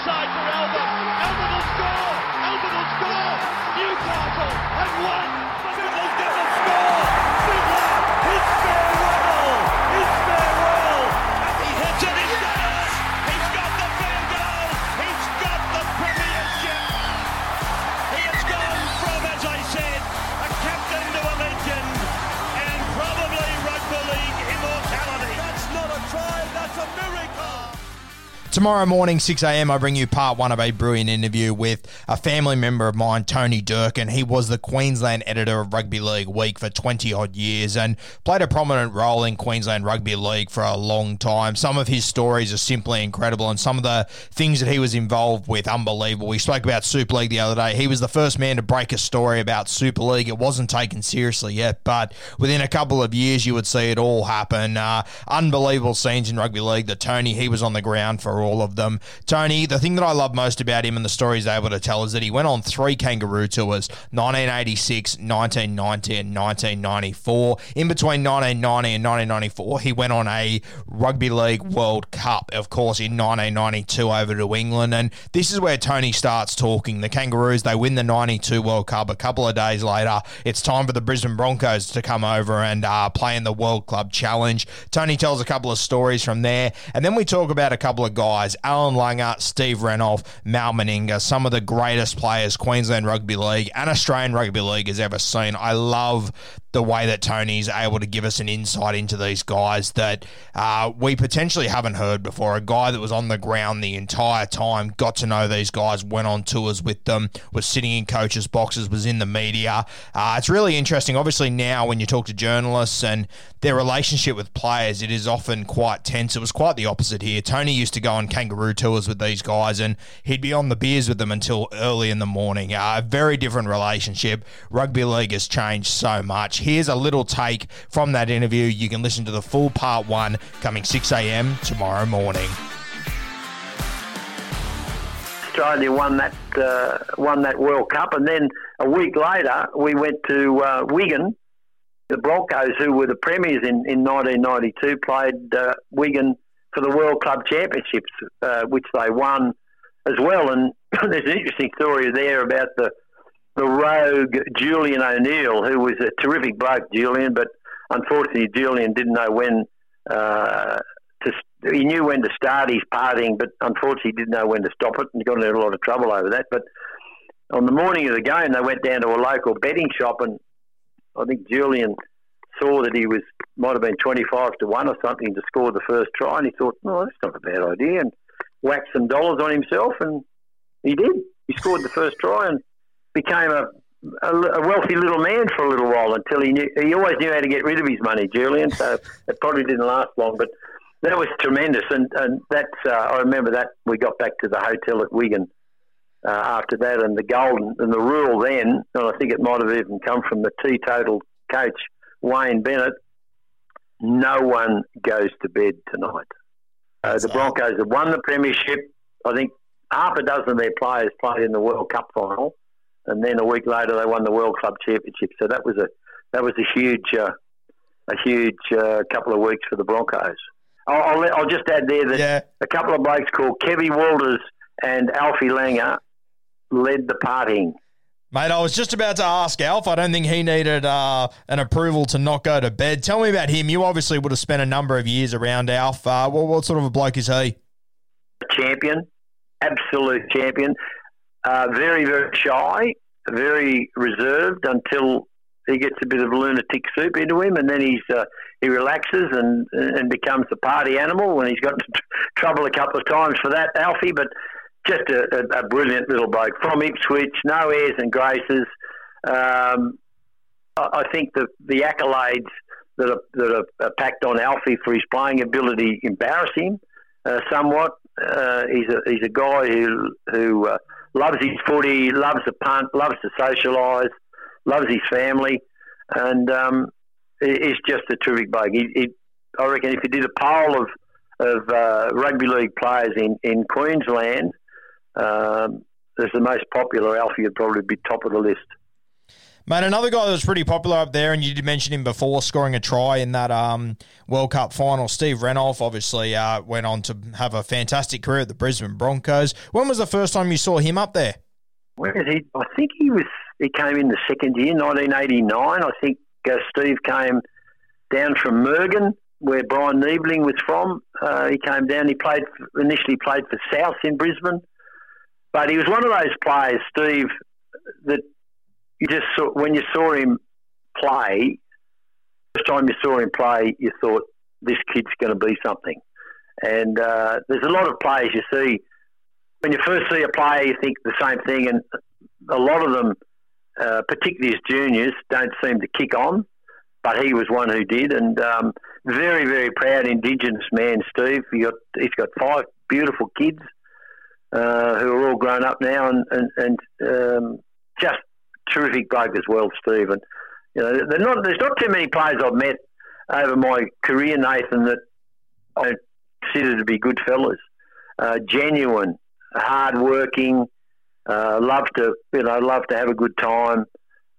inside for Albert. Albert will score. Albert will score. Newcastle have won. Tomorrow morning, 6am, I bring you part one of a brilliant interview with a family member of mine, Tony Durkin. He was the Queensland editor of Rugby League Week for 20 odd years and played a prominent role in Queensland Rugby League for a long time. Some of his stories are simply incredible and some of the things that he was involved with, unbelievable. We spoke about Super League the other day. He was the first man to break a story about Super League. It wasn't taken seriously yet, but within a couple of years, you would see it all happen. Uh, unbelievable scenes in Rugby League that Tony, he was on the ground for all of them. Tony, the thing that I love most about him and the stories he's able to tell is that he went on three kangaroo tours 1986, 1990, and 1994. In between 1990 and 1994, he went on a Rugby League World Cup, of course, in 1992 over to England. And this is where Tony starts talking. The Kangaroos, they win the 92 World Cup. A couple of days later, it's time for the Brisbane Broncos to come over and uh, play in the World Club Challenge. Tony tells a couple of stories from there. And then we talk about a couple of guys Allan Langer, Steve Renouf, Mal Meninga, some of the greatest players Queensland Rugby League and Australian Rugby League has ever seen. I love the way that Tony's able to give us an insight into these guys that uh, we potentially haven't heard before. A guy that was on the ground the entire time, got to know these guys, went on tours with them, was sitting in coaches' boxes, was in the media. Uh, it's really interesting. Obviously, now when you talk to journalists and their relationship with players, it is often quite tense. It was quite the opposite here. Tony used to go on kangaroo tours with these guys and he'd be on the beers with them until early in the morning. Uh, a very different relationship. Rugby league has changed so much. Here's a little take from that interview. You can listen to the full part one coming 6 a.m. tomorrow morning. Australia won that uh, won that World Cup, and then a week later we went to uh, Wigan. The Broncos, who were the premiers in, in 1992, played uh, Wigan for the World Club Championships, uh, which they won as well. And there's an interesting story there about the the rogue Julian O'Neill, who was a terrific bloke, Julian, but unfortunately Julian didn't know when uh, to. He knew when to start his partying, but unfortunately didn't know when to stop it, and got in a lot of trouble over that. But on the morning of the game, they went down to a local betting shop, and I think Julian saw that he was might have been twenty five to one or something to score the first try, and he thought, "Oh, that's not a bad idea," and whacked some dollars on himself, and he did. He scored the first try and became a, a, a wealthy little man for a little while until he knew he always knew how to get rid of his money, Julian. So it probably didn't last long, but that was tremendous, and and that's uh, I remember that we got back to the hotel at Wigan. Uh, after that, and the golden and the rule then, and I think it might have even come from the teetotal coach Wayne Bennett. No one goes to bed tonight. Uh, the Broncos have won the premiership. I think half a dozen of their players played in the World Cup final, and then a week later they won the World Club Championship. So that was a that was a huge uh, a huge uh, couple of weeks for the Broncos. I'll, I'll, I'll just add there that Yeah. a couple of blokes called Kevy Walters and Alfie Langer led the partying. Mate, I was just about to ask Alf. I don't think he needed uh, an approval to not go to bed. Tell me about him. You obviously would have spent a number of years around Alf. Uh, what, what sort of a bloke is he? A champion, absolute champion. Very, very shy, very reserved until he gets a bit of lunatic soup into him, and then he's uh, he relaxes and and becomes the party animal. And he's got into trouble a couple of times for that, Alfie. But just a, a, a brilliant little bloke from Ipswich, no airs and graces. Um, I, I think the the accolades that are, that are packed on Alfie for his playing ability embarrass him uh, somewhat. Uh, he's a he's a guy who who uh, loves his footy, loves the punt, loves to socialise, loves his family, and um, just a terrific bloke. He, he, I reckon if you did a poll of of uh, rugby league players in in Queensland, um, as the most popular, Alfie would probably be top of the list. Mate, another guy that was pretty popular up there, and you did mention him before, scoring a try in that um, World Cup final. Steve Renouf obviously uh, went on to have a fantastic career at the Brisbane Broncos. When was the first time you saw him up there? Where is he? I think he was. He came in the second year, 1989. I think uh, Steve came down from Murgon, where Bryan Niebling was from. Uh, he came down. He played initially played for South in Brisbane, but he was one of those players, Steve, that you just saw when you saw him play. First time you saw him play, you thought this kid's going to be something. And uh, there's a lot of players you see when you first see a player, you think the same thing, and a lot of them, uh, particularly as juniors, don't seem to kick on. But he was one who did, and um, very, very proud Indigenous man, Steve. He got, he's got five beautiful kids uh, who are all grown up now, and and, and um, just terrific bloke as well, Steve. And you know, not, there's not too many players I've met over my career, Nathan, that I consider to be good fellas. Uh, genuine, hard working, uh, love to you know love to have a good time,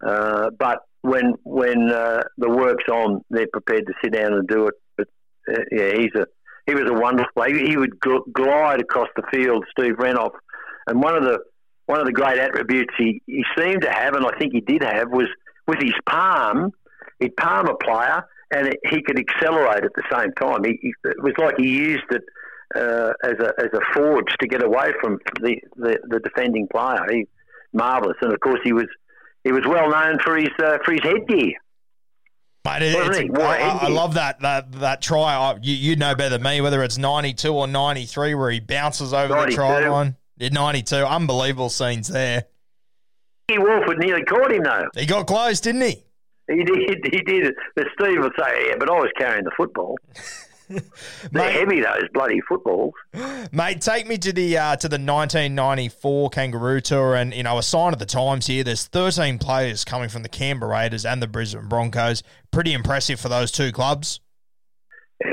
uh, but when when uh, the work's on, they're prepared to sit down and do it. But uh, yeah, he's a he was a wonderful player. He would glide across the field, Steve Renouf, and one of the one of the great attributes he, he seemed to have, and I think he did have, was with his palm. He'd palm a player, and it, he could accelerate at the same time. He, he, it was like he used it uh, as a as a forge to get away from the, the, the defending player. He marvelous, and of course he was he was well known for his uh, for his headgear. But it, it's, I, I, love that that that try. You, you know better than me whether it's ninety two or ninety three where he bounces over 92. the try line. Ninety two, unbelievable scenes there. Woolford nearly caught him though. He got close, didn't he? He did. He did. But Steve would say, "Yeah, but I was carrying the football." They're Mate, heavy those bloody footballs. Mate, take me to the uh, to the 1994 Kangaroo Tour, and you know a sign of the times here. There's 13 players coming from the Canberra Raiders and the Brisbane Broncos. Pretty impressive for those two clubs.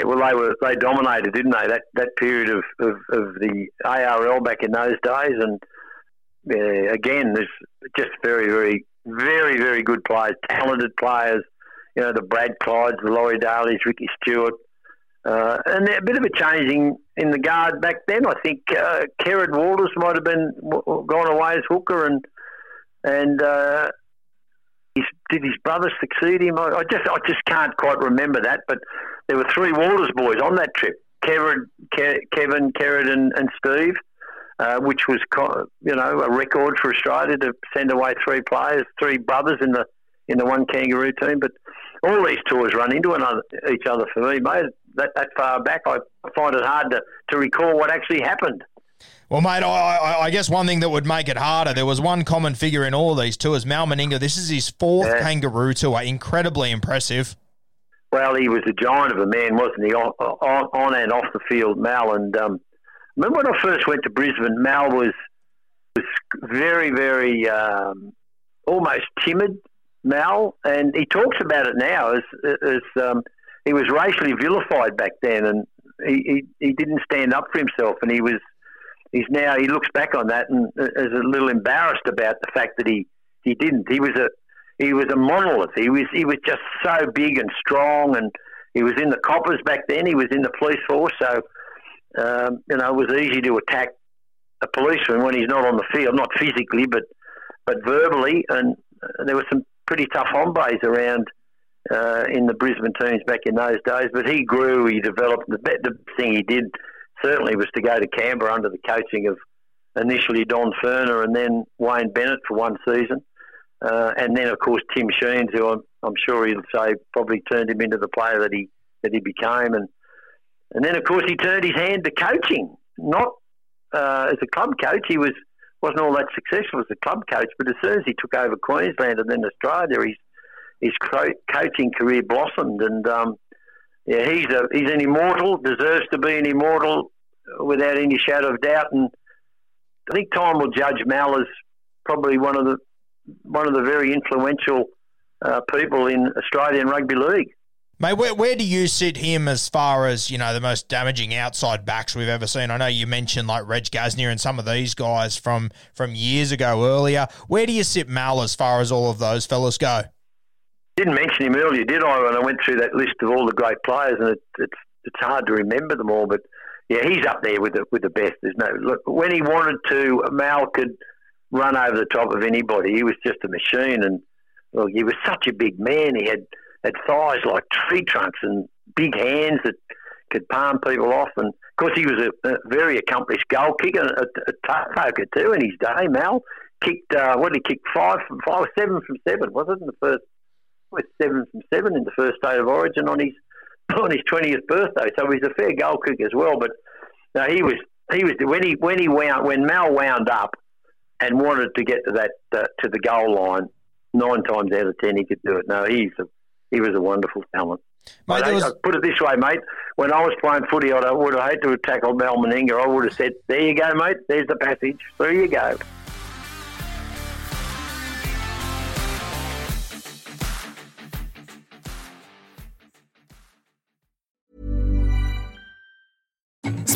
Well, they were they dominated, didn't they? That that period of, of, of the ARL back in those days, and uh, again, there's just very, very, very, very good players, talented players. You know, the Brad Clydes, the Laurie Daley's, Ricky Stuart, uh, and a bit of a changing in the guard back then. I think uh, Kerrod Walters might have been gone away as hooker, and and uh, did his brother succeed him? I, I, just I just can't quite remember that. But there were three Walters boys on that trip: Kerrod, Ke- Kevin, Kerrod, and, and Steve. Uh, which was, you know, a record for Australia to send away three players, three brothers in the in the one kangaroo team. But all these tours run into another, each other for me, mate that, that far back, I find it hard to, to recall what actually happened. Well, mate, I, I, guess one thing that would make it harder, there was one common figure in all these tours, Mal Meninga. This is his fourth yeah. kangaroo tour. Incredibly impressive. Well, he was a giant of a man, wasn't he? On, on and off the field, Mal. And um, remember when I first went to Brisbane, Mal was was very, very um, almost timid, Mal, and he talks about it now as as um, he was racially vilified back then, and he, he, he didn't stand up for himself, and he was he's now he looks back on that and is a little embarrassed about the fact that he he didn't. He was a he was a monolith. He was he was just so big and strong, and he was in the coppers back then. He was in the police force, so um, you know it was easy to attack a policeman when he's not on the field, not physically, but but verbally. And there were some pretty tough hombres around uh, in the Brisbane teams back in those days. But he grew, he developed. The, the thing he did certainly was to go to Canberra under the coaching of initially Don Furner and then Wayne Bennett for one season. Uh, and then, of course, Tim Sheens, who I'm, I'm, sure he'll say probably turned him into the player that he that he became. And and then, of course, he turned his hand to coaching, not uh, as a club coach. He was wasn't all that successful as a club coach, but as soon as he took over Queensland and then Australia, he's his coaching career blossomed, and um, yeah, he's a he's an immortal, deserves to be an immortal without any shadow of doubt. And I think time will judge Mal as probably one of the one of the very influential uh, people in Australian rugby league. Mate, where, where do you sit him as far as, you know, the most damaging outside backs we've ever seen? I know you mentioned like Reg Gasnier and some of these guys from from years ago earlier. Where do you sit Mal as far as all of those fellas go? Didn't mention him earlier, did I? When I went through that list of all the great players, and it, it's it's hard to remember them all, but yeah, he's up there with the with the best. There's no look when he wanted to, Mal could run over the top of anybody. He was just a machine, and well, he was such a big man. He had had thighs like tree trunks and big hands that could palm people off. And of course, he was a, a very accomplished goal kicker, a, a tough poker too in his day. Mal kicked uh, what did he kick five from five, seven from seven, was it in the first? With seven from seven in the first state of origin on his on his twentieth birthday, so he's a fair goal kick as well. But no, he was he was when he when he wound when Mal wound up and wanted to get to that uh, to the goal line, nine times out of ten he could do it. No, he's a, he was a wonderful talent. Mate, was... I, put it this way, mate. When I was playing footy, I would have hated to have tackled Mal Meninga. I would have said, "There you go, mate. There's the passage. There you go."